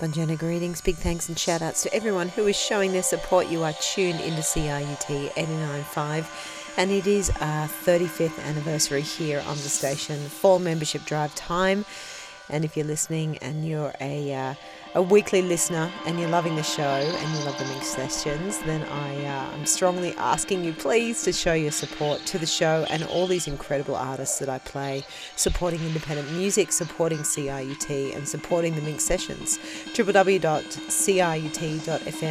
Bonjana greetings, big thanks and shout outs to everyone who is showing their support. You are tuned into CIUT 895 and it is our 35th anniversary here on the station. Fall membership drive time. And if you're listening and you're a, uh, a weekly listener and you're loving the show and you love the minx sessions, then I uh, am strongly asking you please to show your support to the show and all these incredible artists that I play, supporting independent music, supporting CIUT, and supporting the minx sessions. www.ciut.fm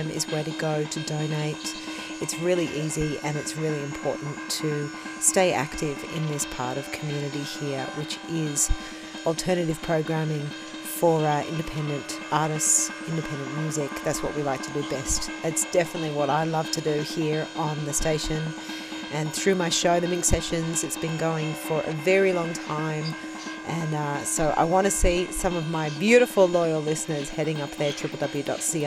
is where to go to donate. It's really easy and it's really important to stay active in this part of community here, which is alternative programming for uh, independent artists, independent music. That's what we like to do best. It's definitely what I love to do here on the station. And through my show, The Minx Sessions, it's been going for a very long time. And uh, so I want to see some of my beautiful loyal listeners heading up there, www.ciut.fm.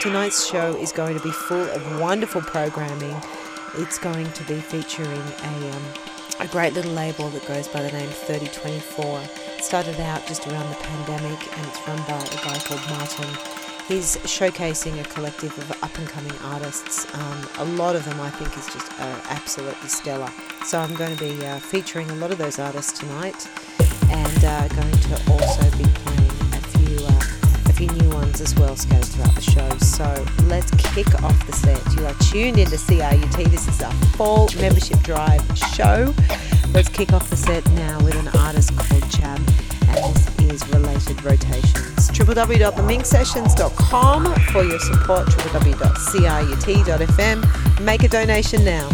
Tonight's show is going to be full of wonderful programming. It's going to be featuring a um, a great little label that goes by the name 3024. It started out just around the pandemic and it's run by a guy called Martin. He's showcasing a collective of up and coming artists. Um, a lot of them I think is just uh, absolutely stellar. So I'm going to be uh, featuring a lot of those artists tonight and uh, going to also be ones as well scattered throughout the show. So let's kick off the set. You are tuned in to CIUT. This is a fall membership drive show. Let's kick off the set now with an artist called Chhabb, and this is Relative Rotations. www.theminxsessions.com for your support. www.ciut.fm. Make a donation now.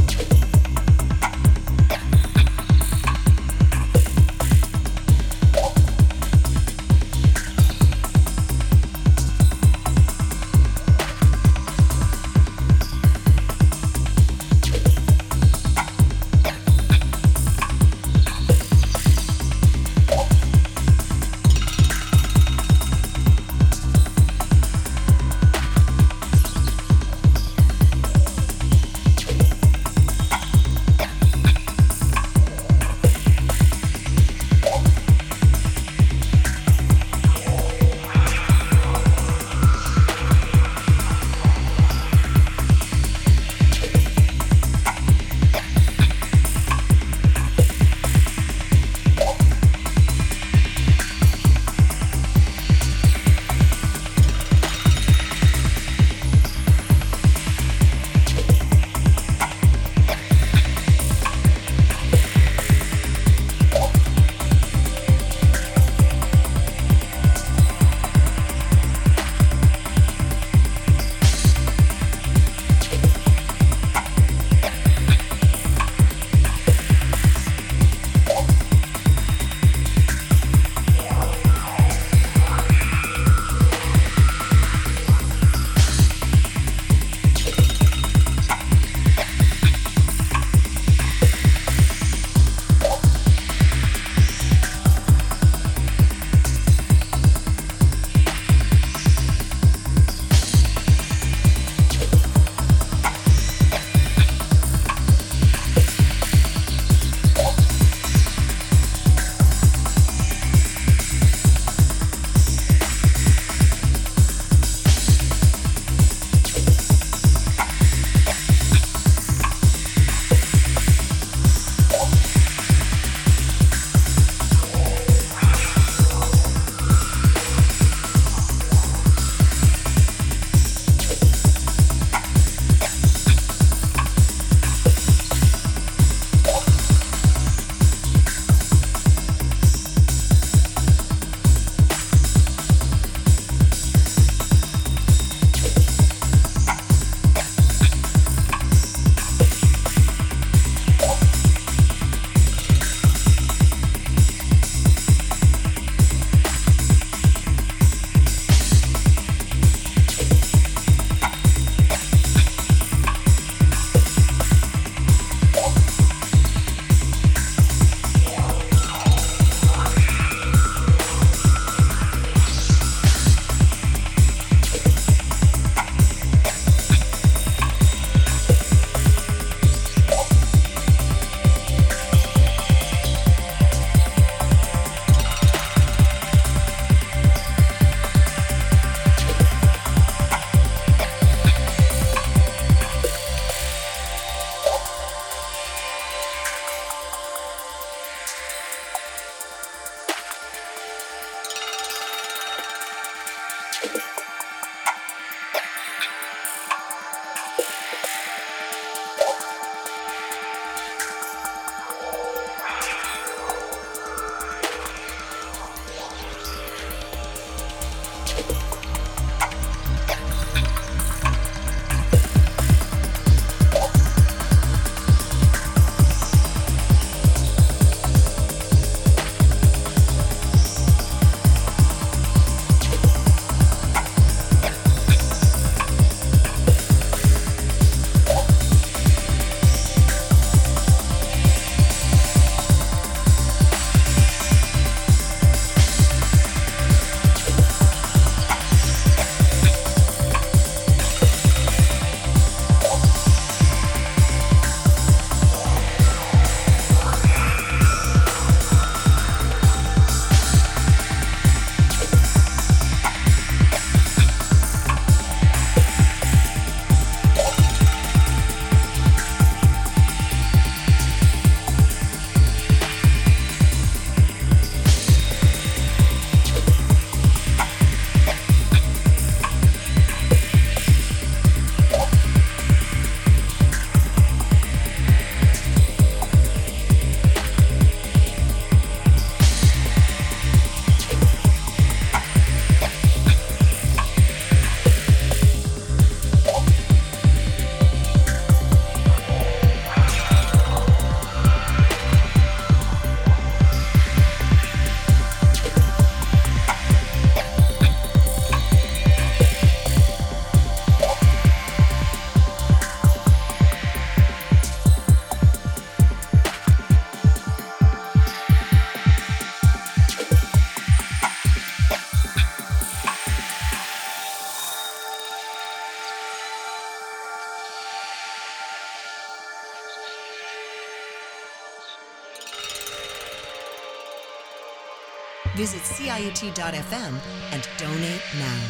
CIUT.FM and donate now.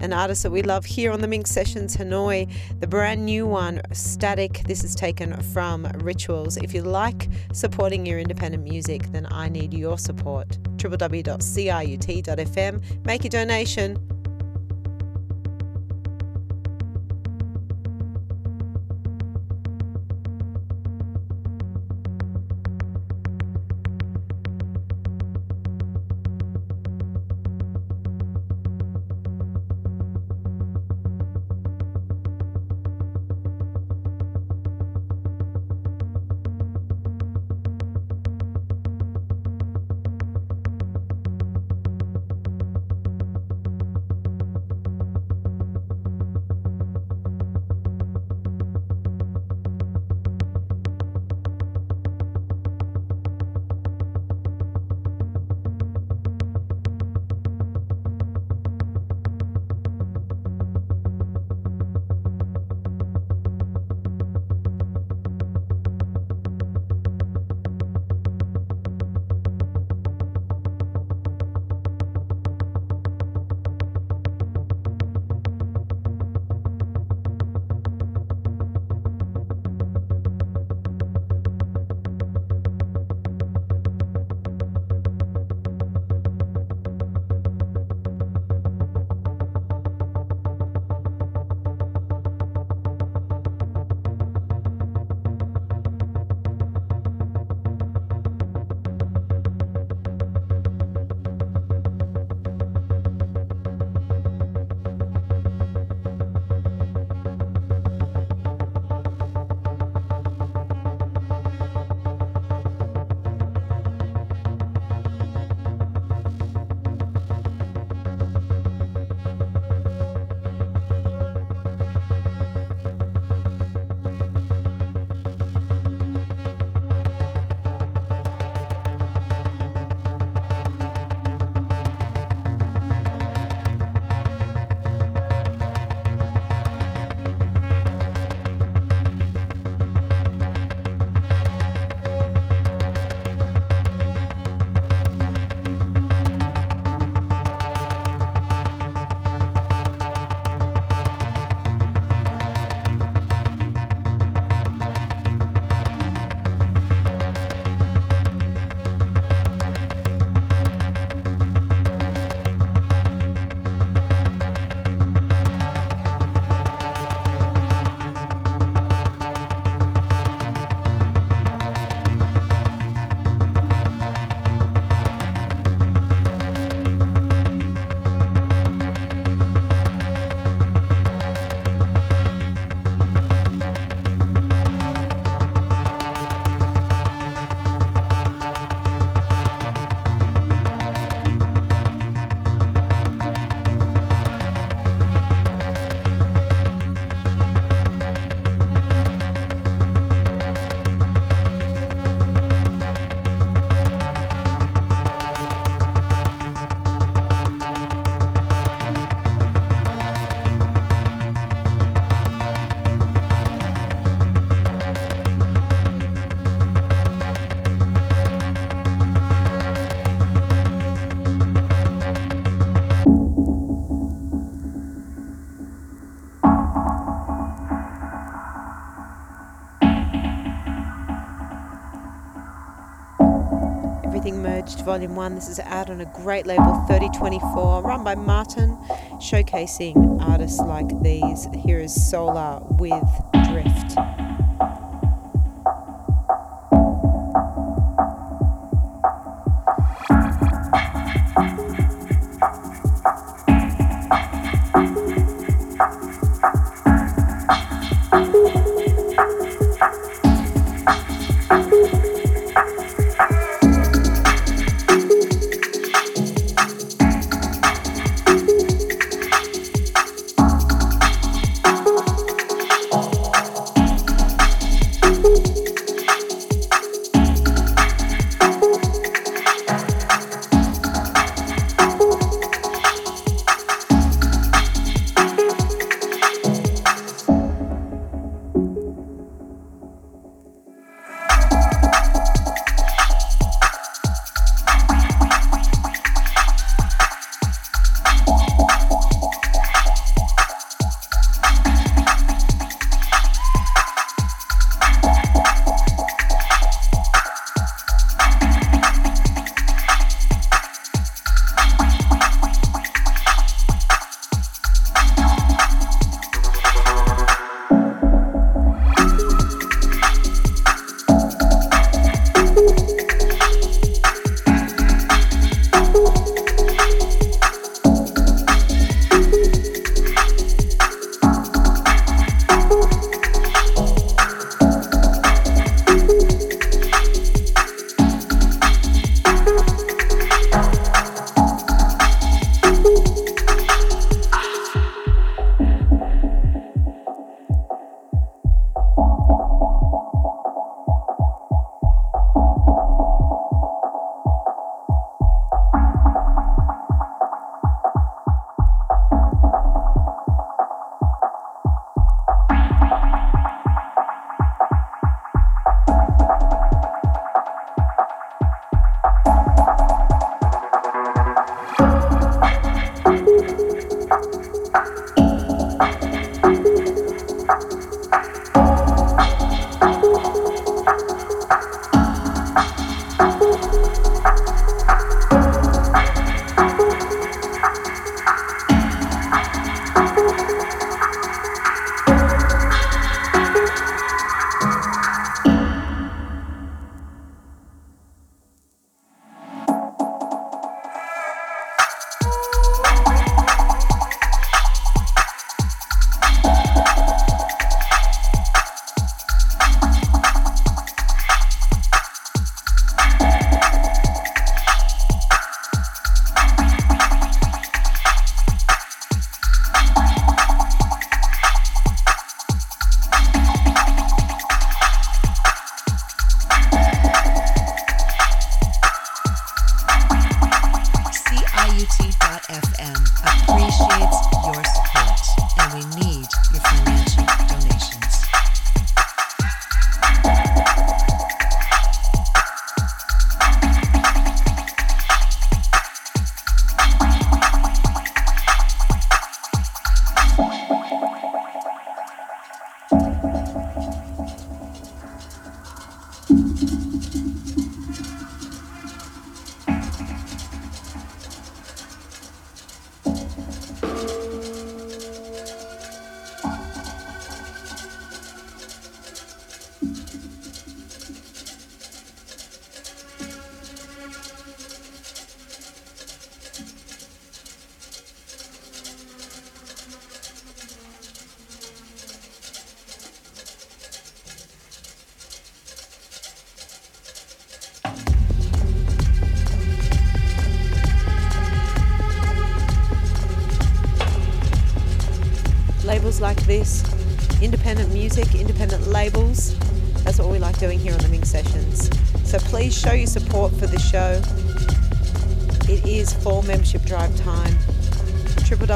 an artist that we love here on the Minx Sessions Hanoi. The brand new one, Static. This is taken from Rituals. If you like supporting your independent music, then I need your support. www.ciut.fm. Make a donation. Volume 1. This is out on a great label, 3024, run by Martin, showcasing artists like these. Here is solair with Drift.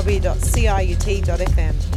www.ciut.fm.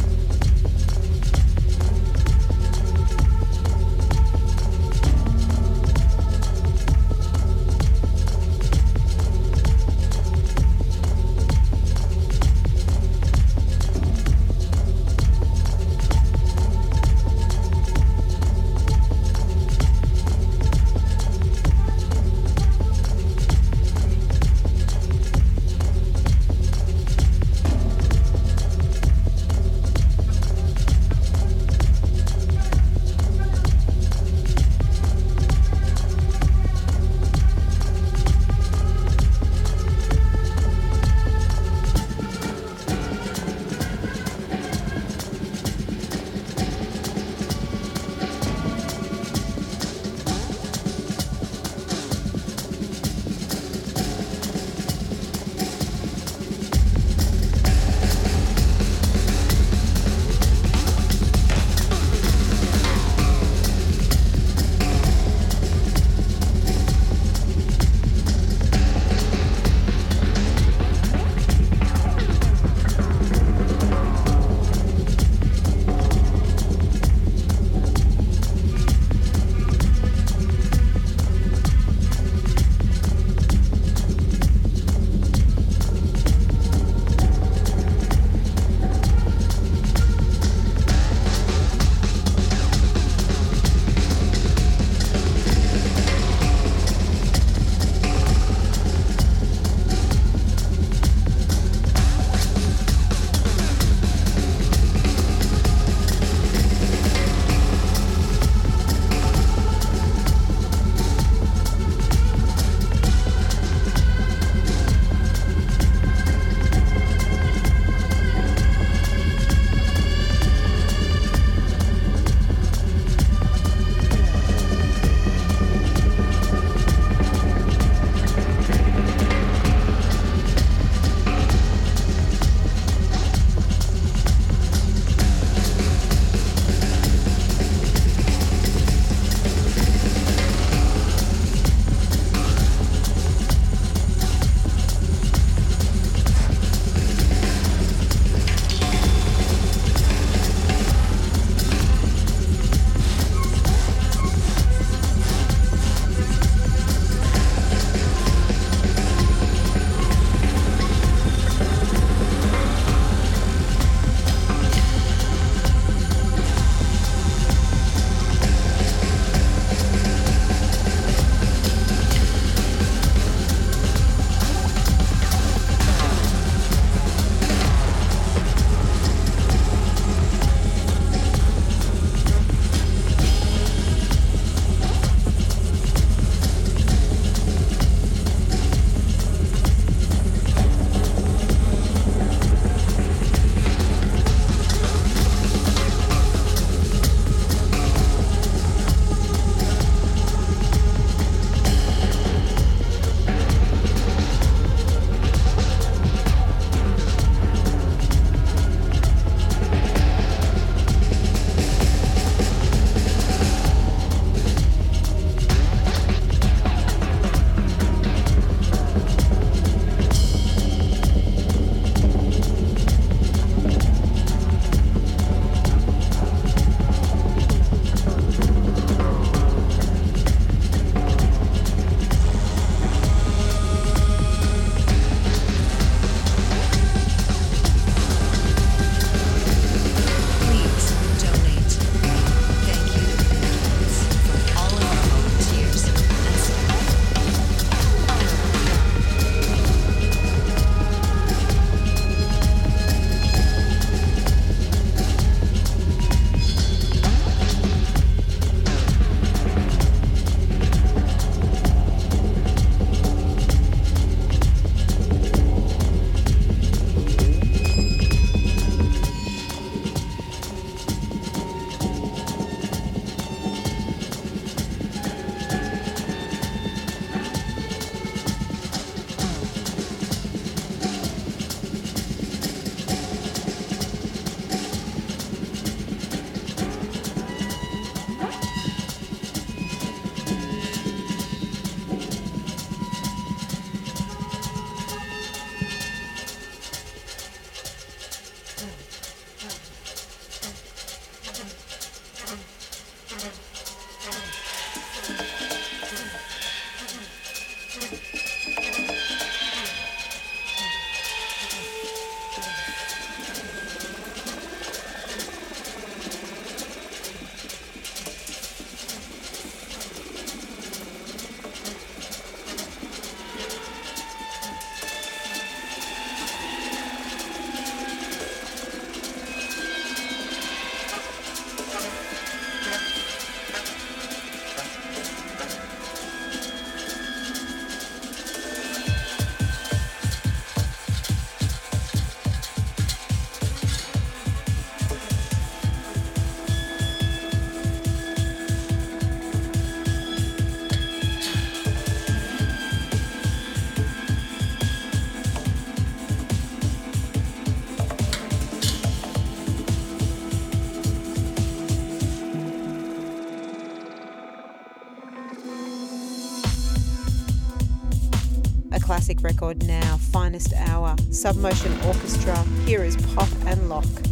classic record now, Finest Hour, Submotion Orchestra. Here is Pop and Lock.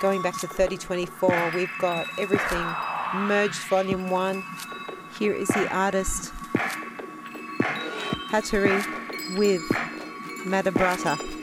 Going back to 3024, we've got everything merged volume 1. Here is the artist Hatterii with Matabrahata.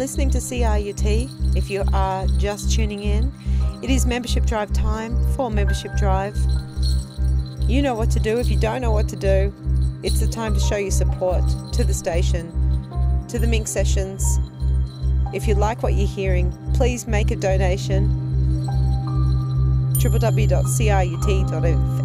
Listening to CIUT, if you are just tuning in, it is membership drive time for membership drive. You know what to do. If you don't know what to do, it's the time to show your support to the station, to the Minx sessions. If you like what you're hearing, please make a donation. www.ciut.fm.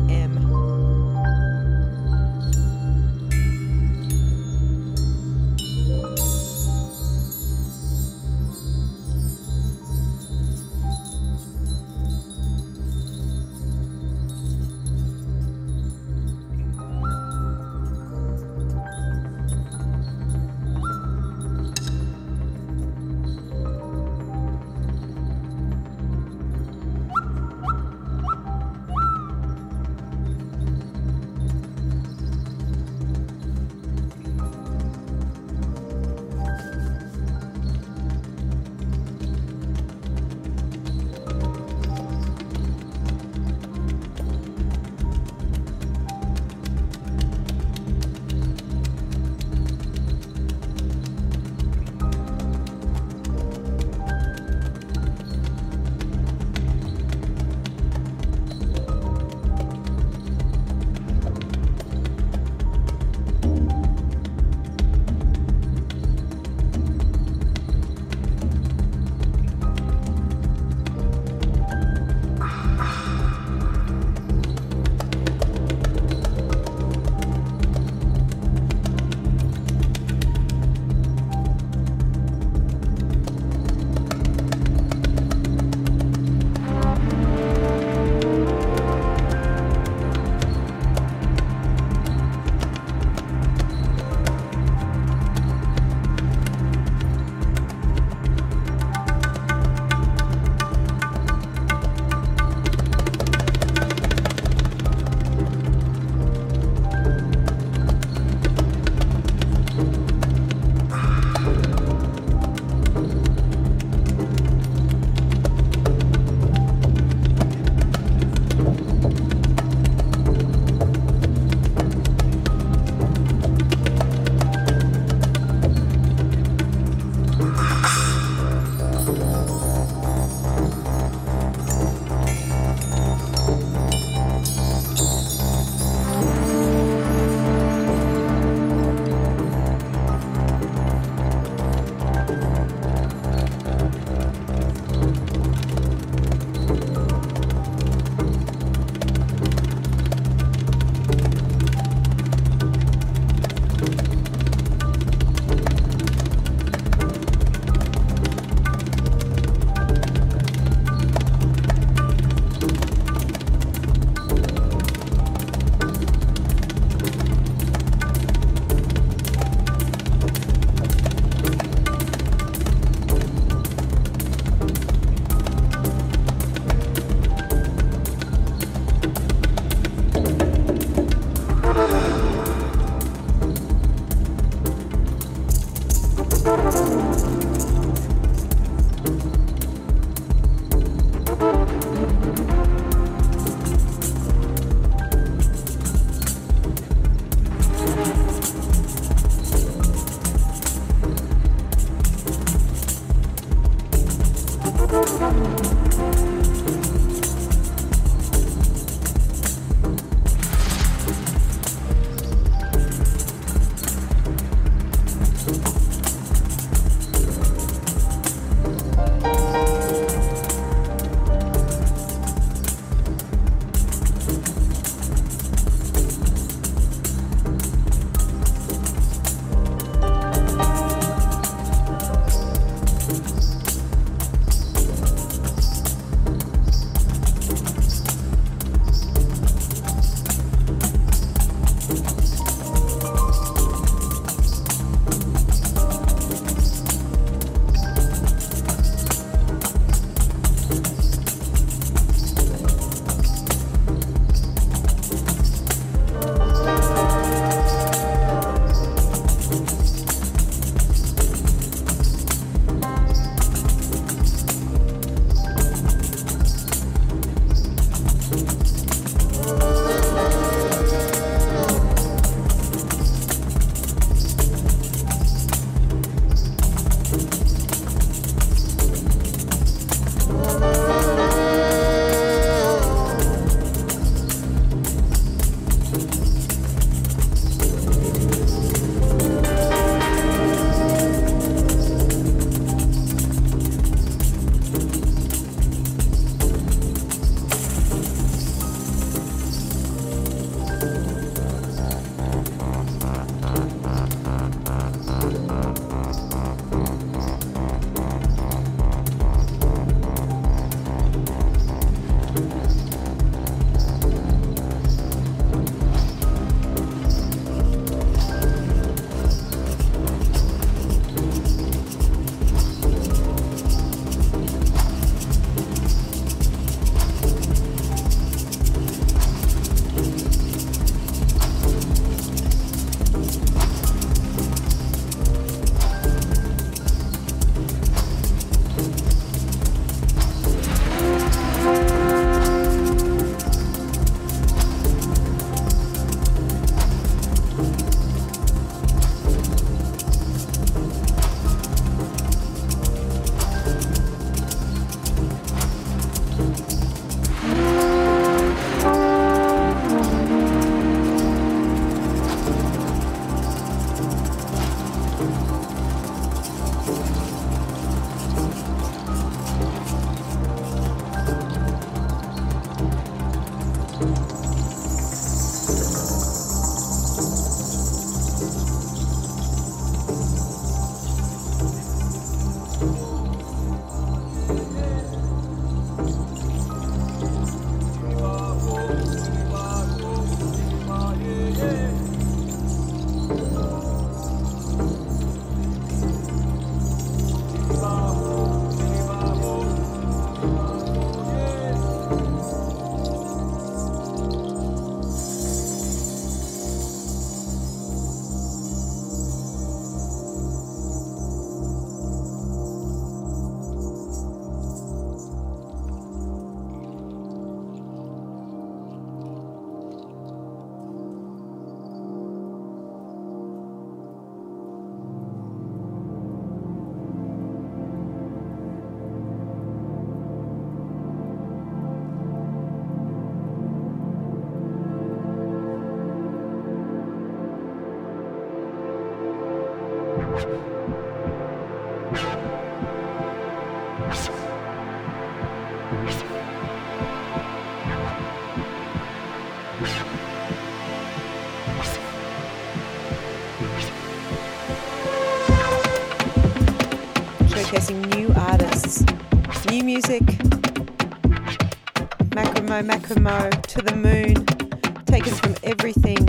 new music. Marceaux, Marceaux, To the Moon, taken from everything,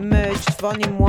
merged, volume 1.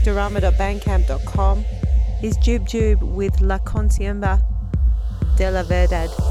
spectorama.bandcamp.com is DubDude with La Consecuencia de la Verdad.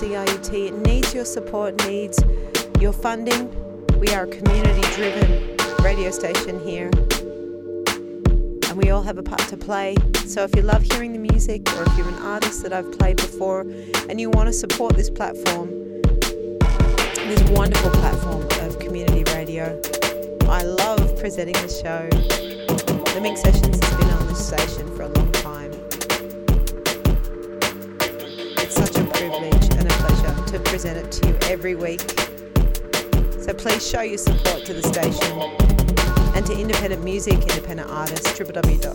www.CIUT. It needs your support, needs your funding. We are a community driven radio station here, and we all have a part to play. So if you love hearing the music, or if you're an artist that I've played before and you want to support this platform, this wonderful platform of community radio, I love presenting the show. The Minx Sessions has been on this station for a long time. Present it to you every week. So please show your support to the station and to independent music, independent artists, www.ciut.fm.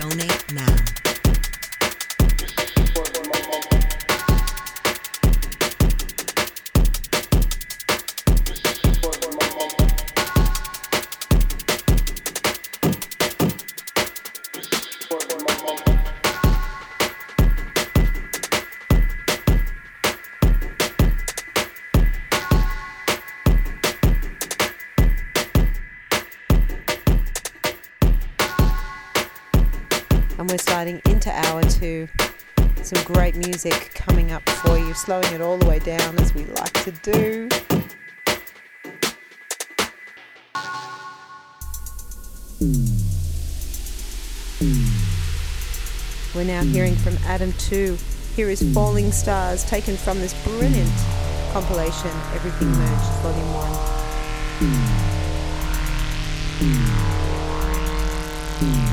donate now. Music coming up for you, slowing it all the way down as we like to do. We're now hearing from Adam 2. Here is Falling Stars, taken from this brilliant compilation, Everything Merged, Volume 1. Mm. Mm. Mm.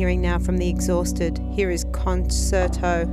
Hearing now from the exhausted. Here is Concerto.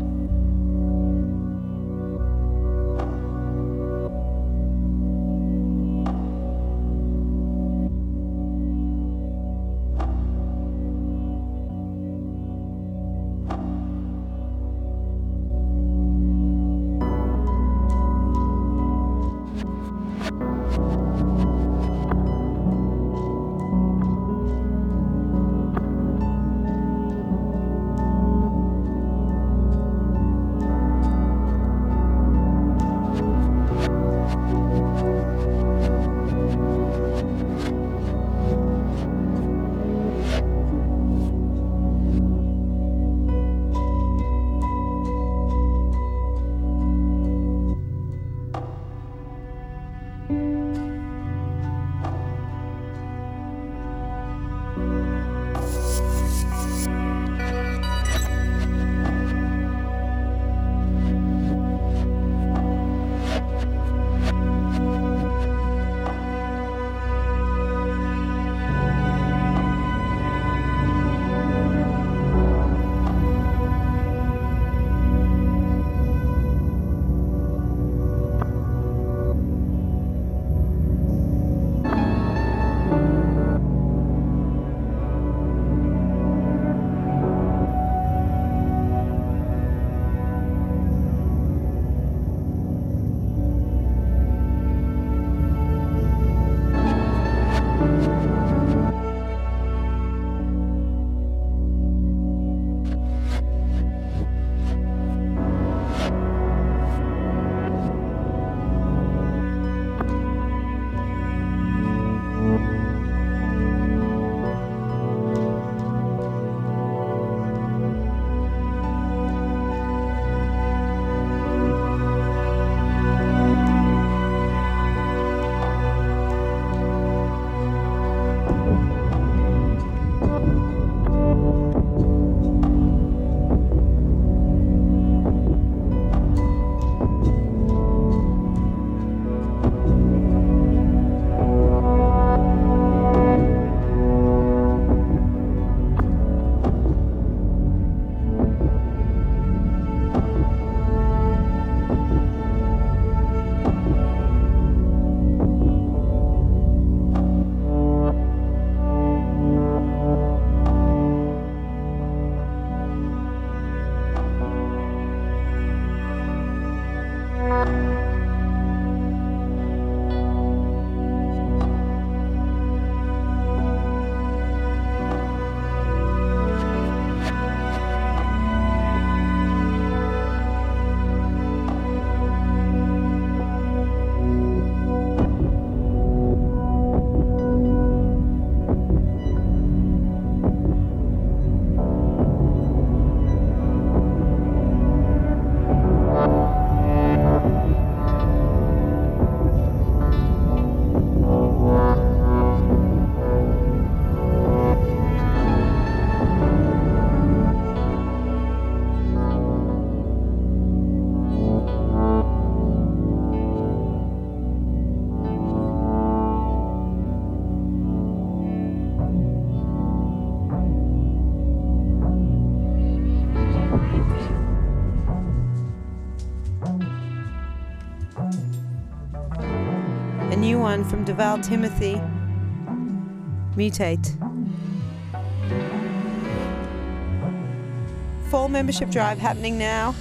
One from Deval Timothy. Mutate. Fall membership drive happening now.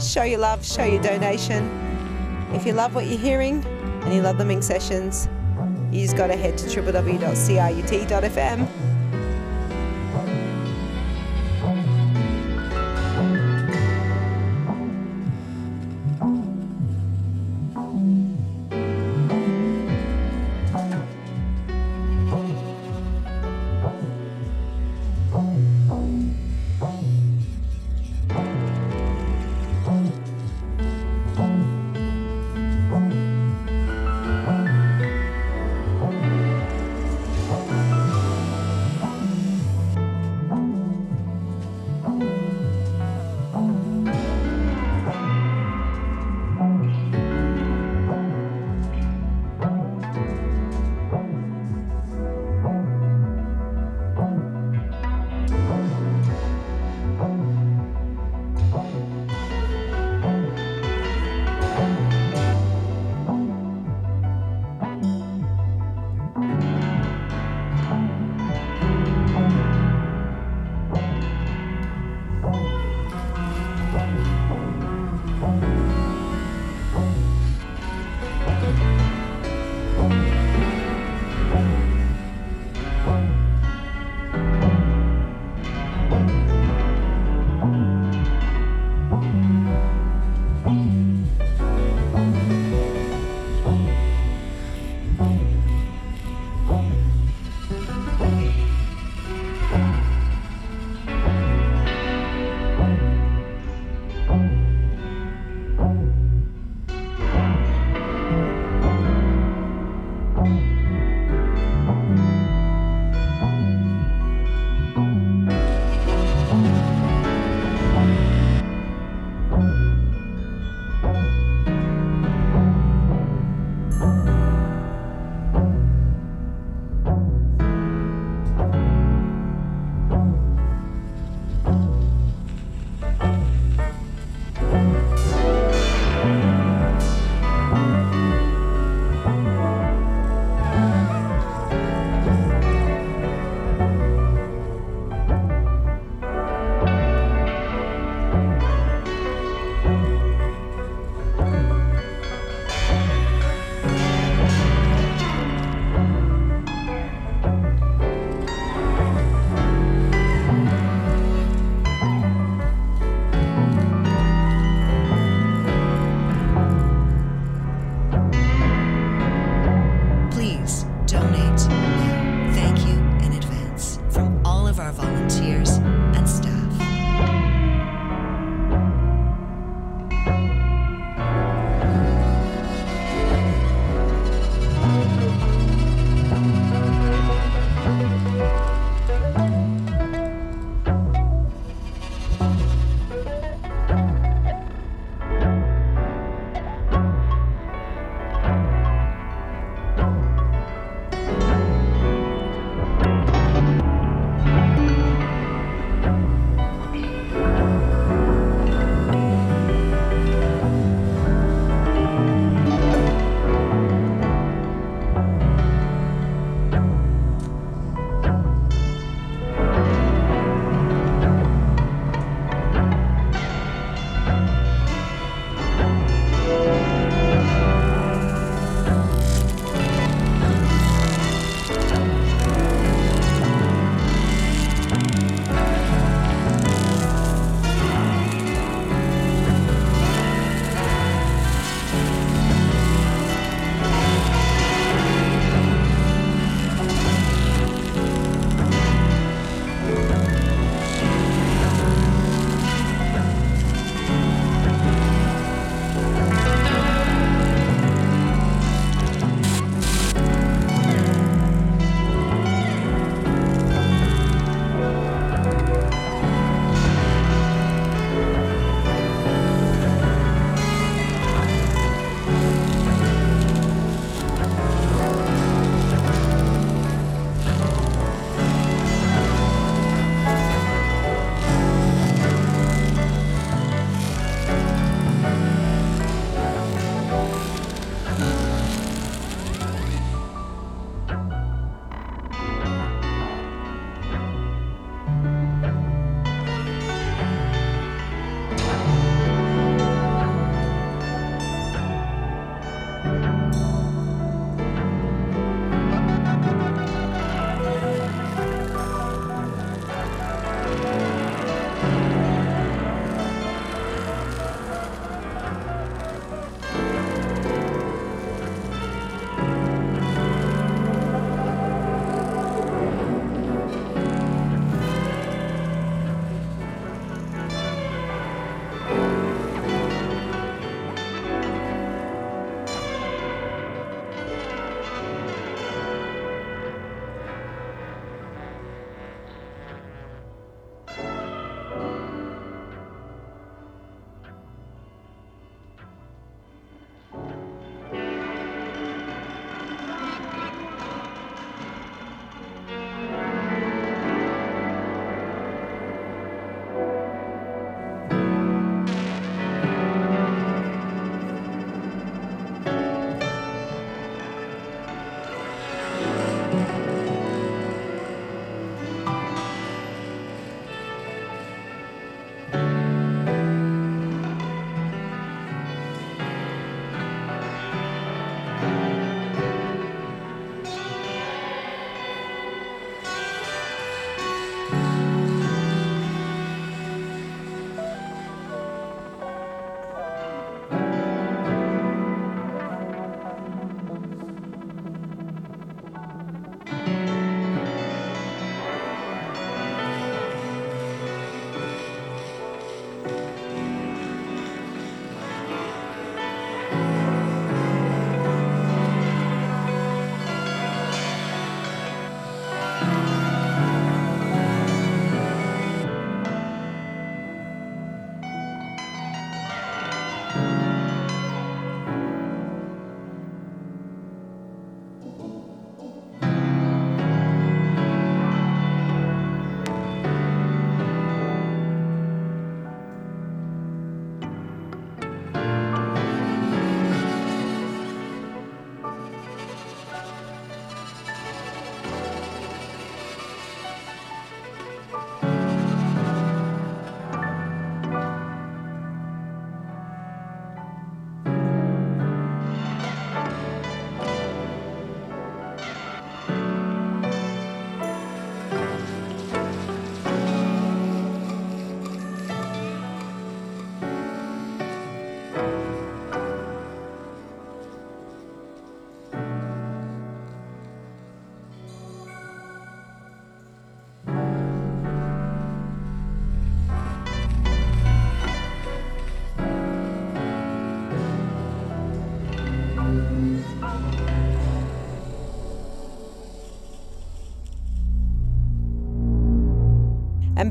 Show your love, show your donation. If you love what you're hearing and you love the Minx sessions, you just gotta head to www.ciut.fm.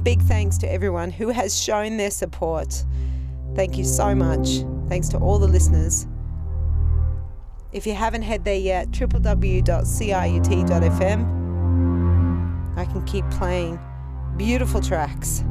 big thanks to everyone who has shown their support. Thank you so much. Thanks to all the listeners. If you haven't head there yet, www.ciut.fm. I can keep playing beautiful tracks.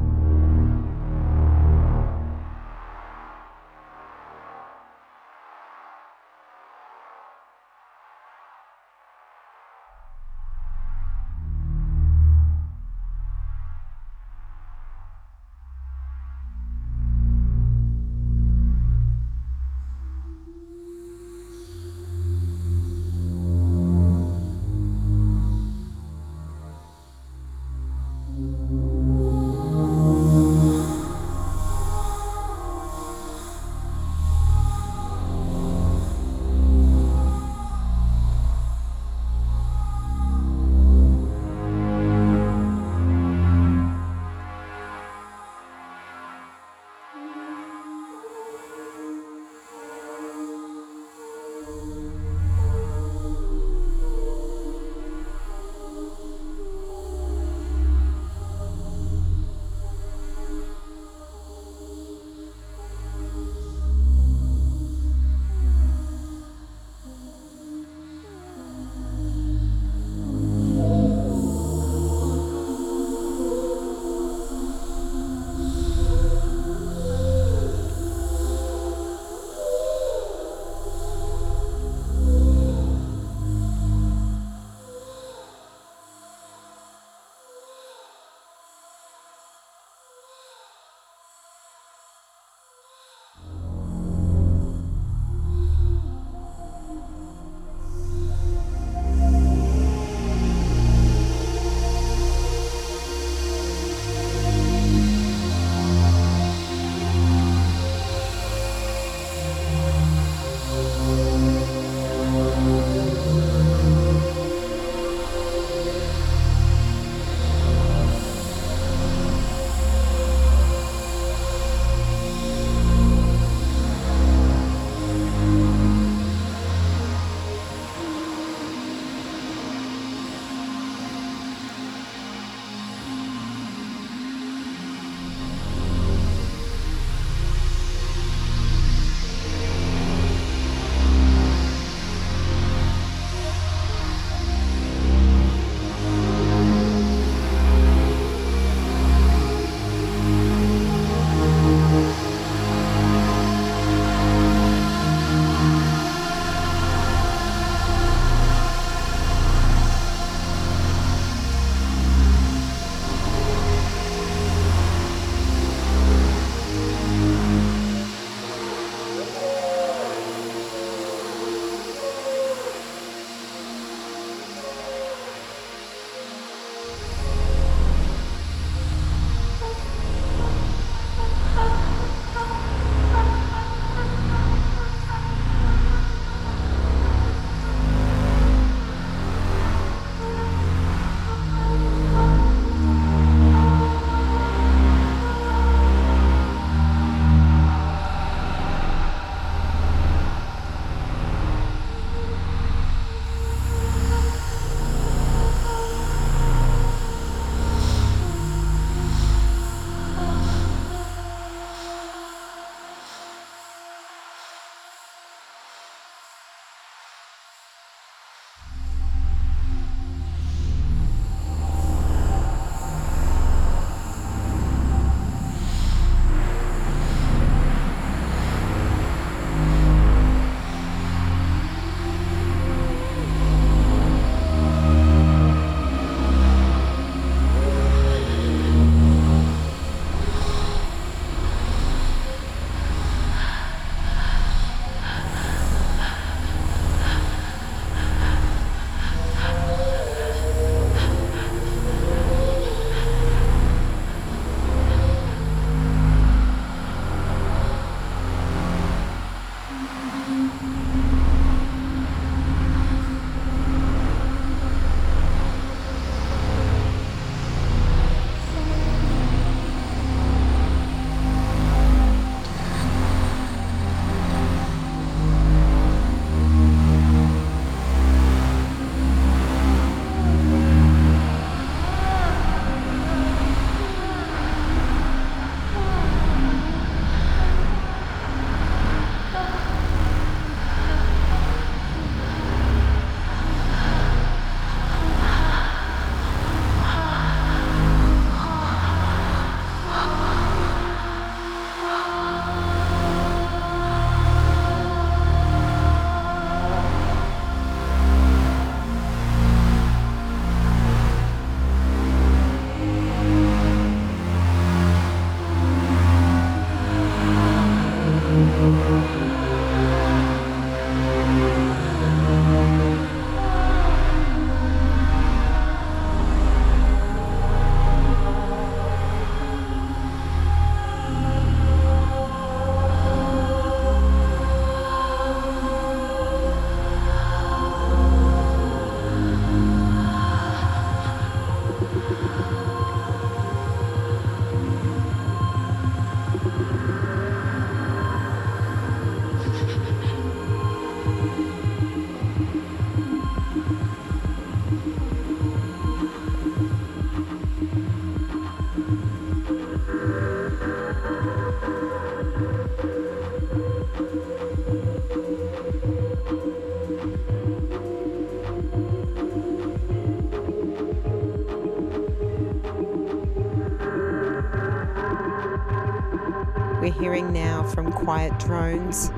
Drones,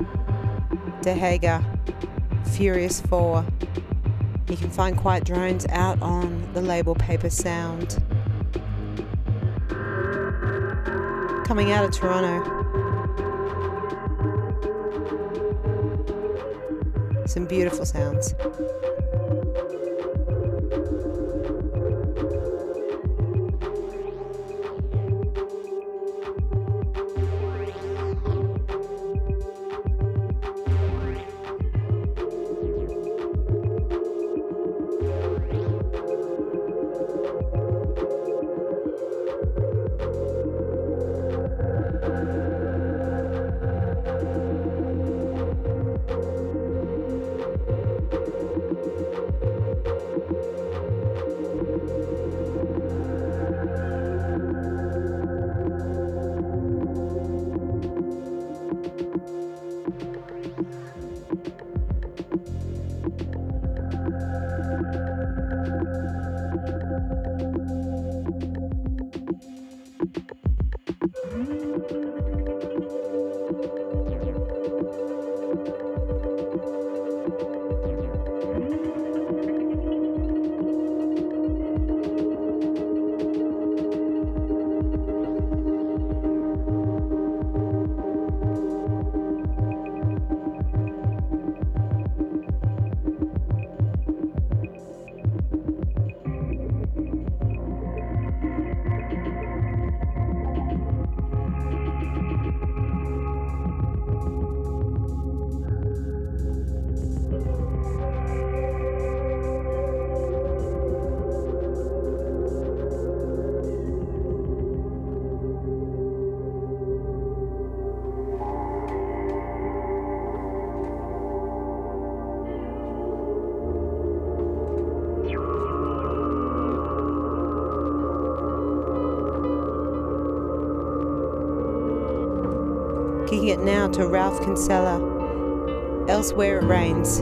Dehaga, Furious 4. You can find Quiet Drones out on the label Paper Sound. Coming out of Toronto. Some beautiful sounds. Now to Ralph Kinsella. Elsewhere it rains.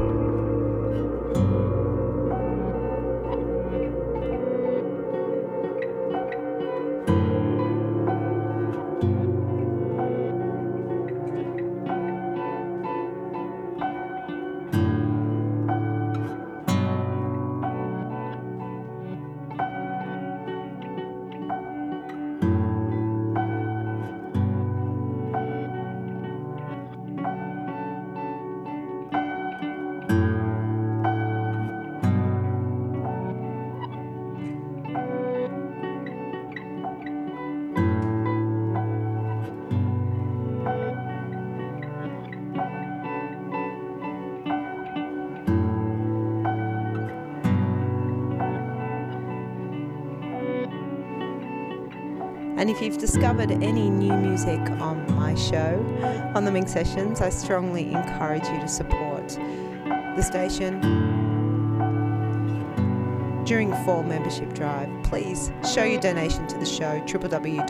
If you've discovered any new music on my show, on the Minx Sessions, I strongly encourage you to support the station during fall membership drive. Please show your donation to the show www.ciut.fm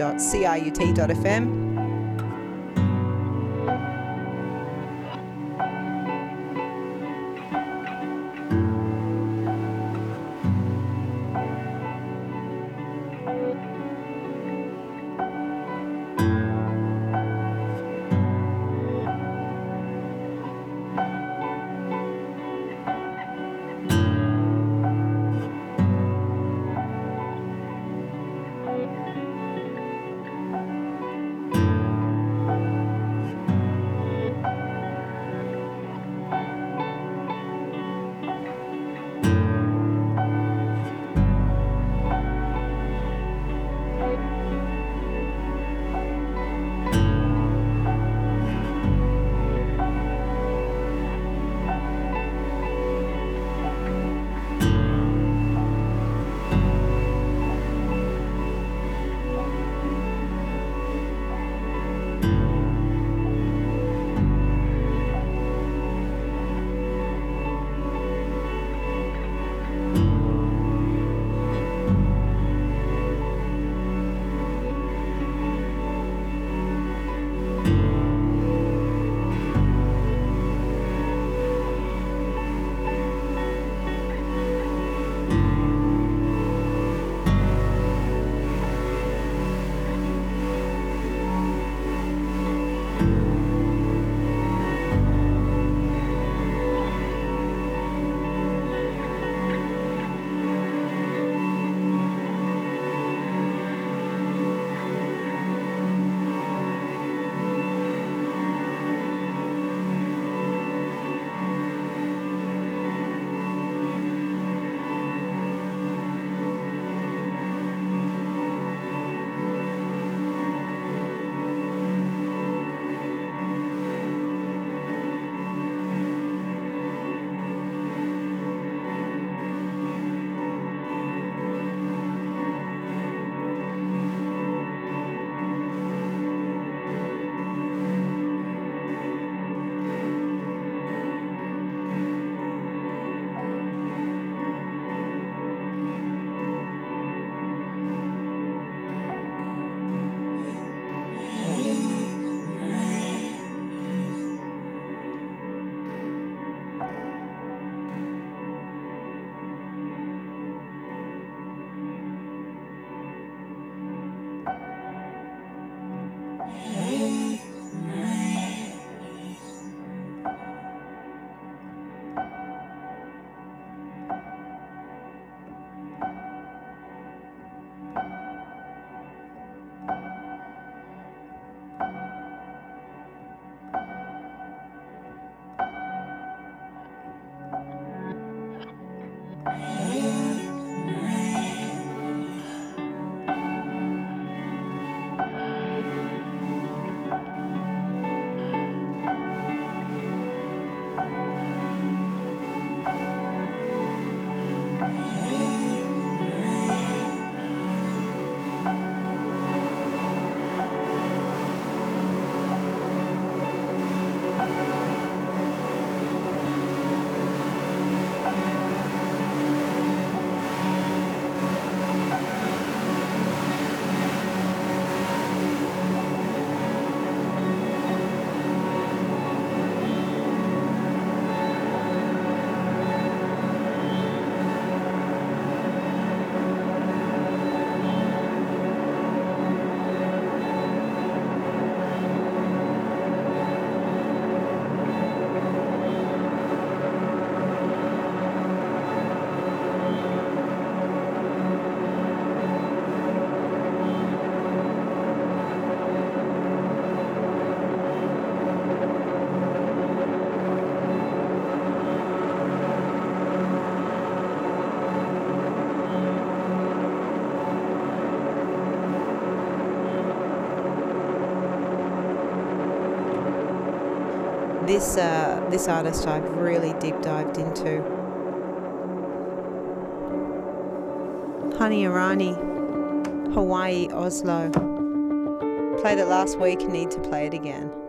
this uh, this artist I've really deep dived into. Hania Rani, Hawaii, Oslo. Played it last week need to play it again.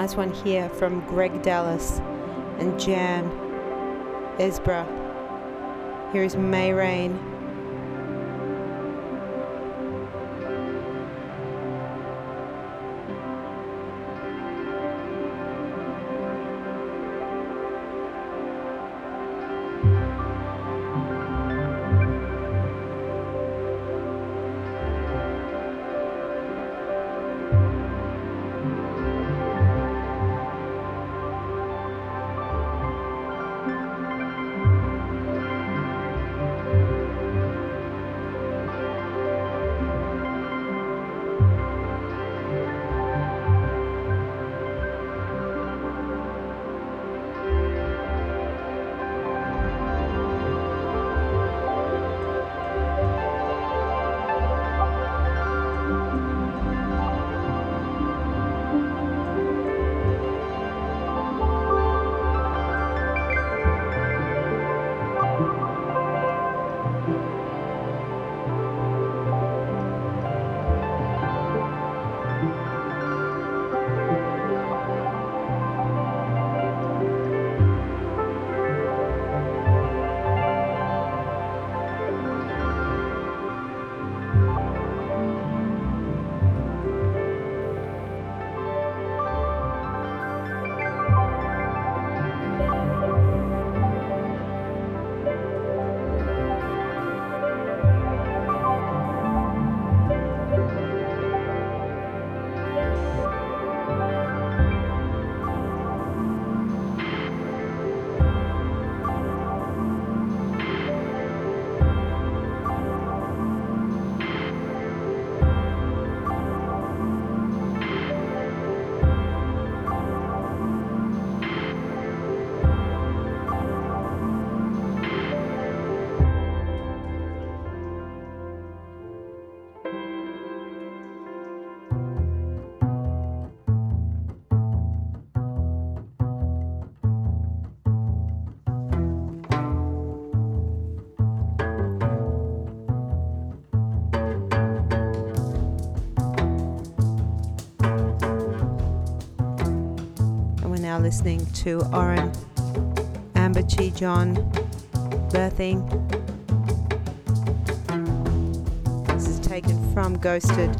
Nice one here from Greg Dallas and Jan Esbra. Here is May Rain. Listening to Oren Ambarchi Johan Berthling. This is taken from Ghosted.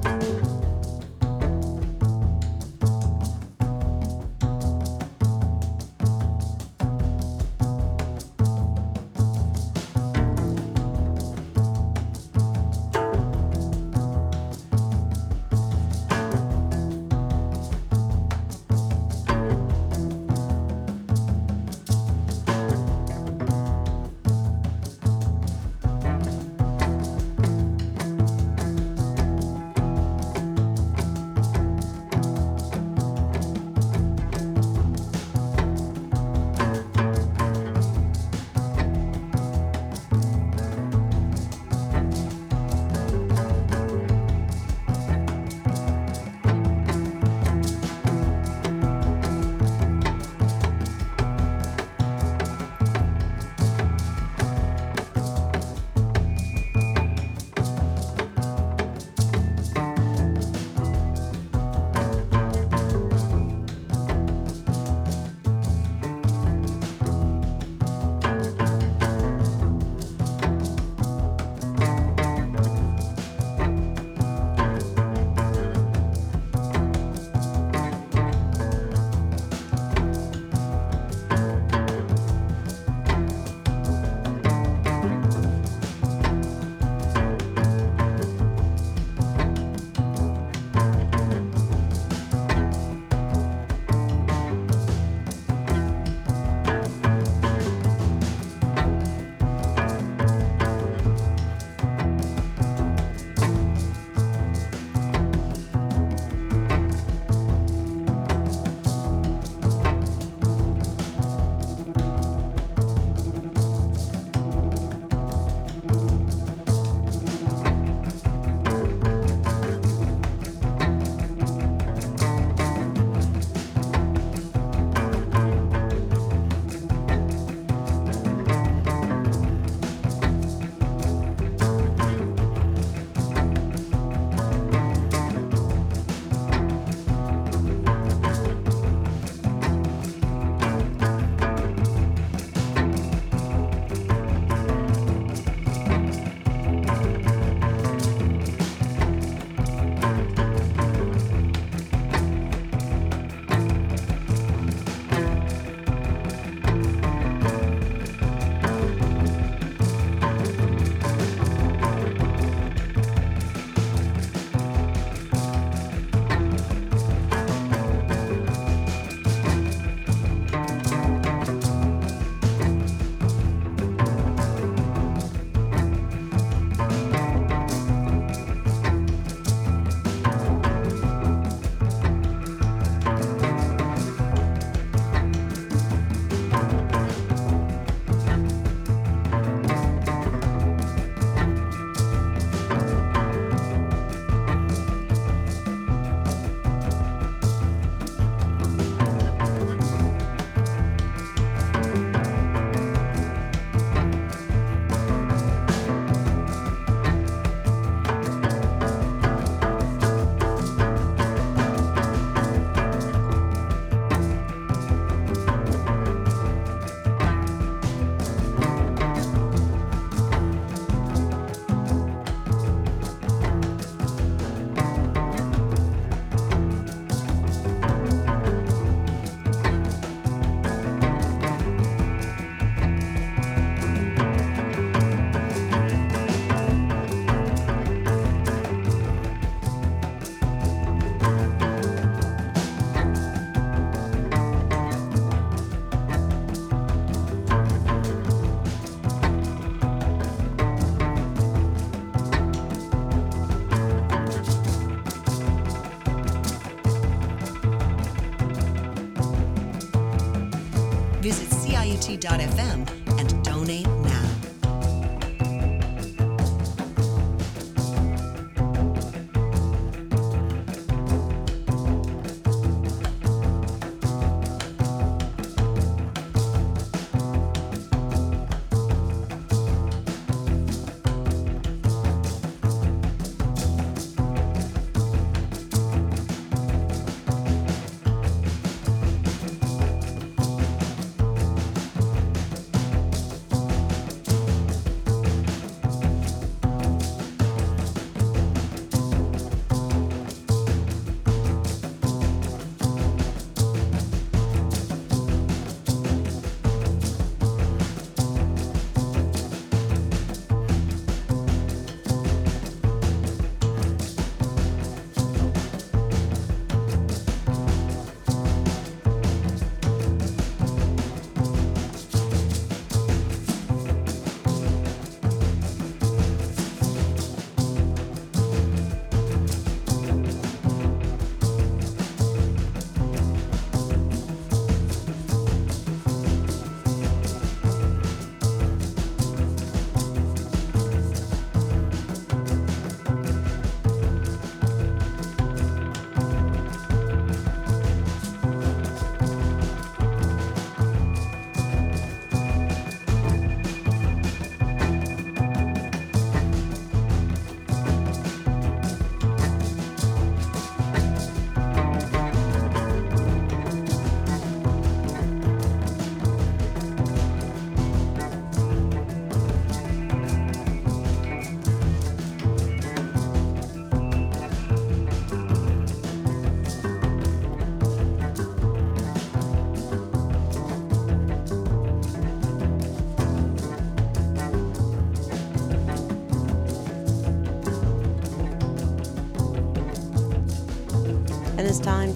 CIUT.fm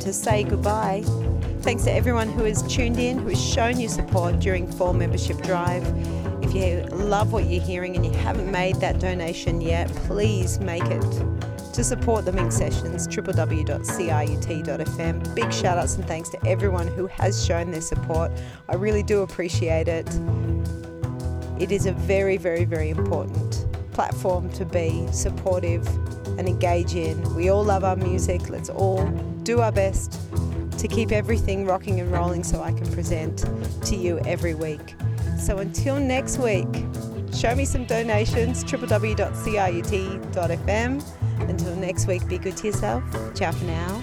to say goodbye. Thanks to everyone who has tuned in, who has shown you support during Fall Membership Drive. If you love what you're hearing and you haven't made that donation yet, please make it to support the Minx Sessions, www.ciut.fm. Big shout outs and thanks to everyone who has shown their support. I really do appreciate it. It is a very, very, very important platform to be supportive and engage in. We all love our music. Let's all do our best to keep everything rocking and rolling so I can present to you every week. So until next week, show me some donations, www.ciut.fm. Until next week, be good to yourself. Ciao for now.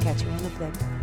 Catch you on the flip.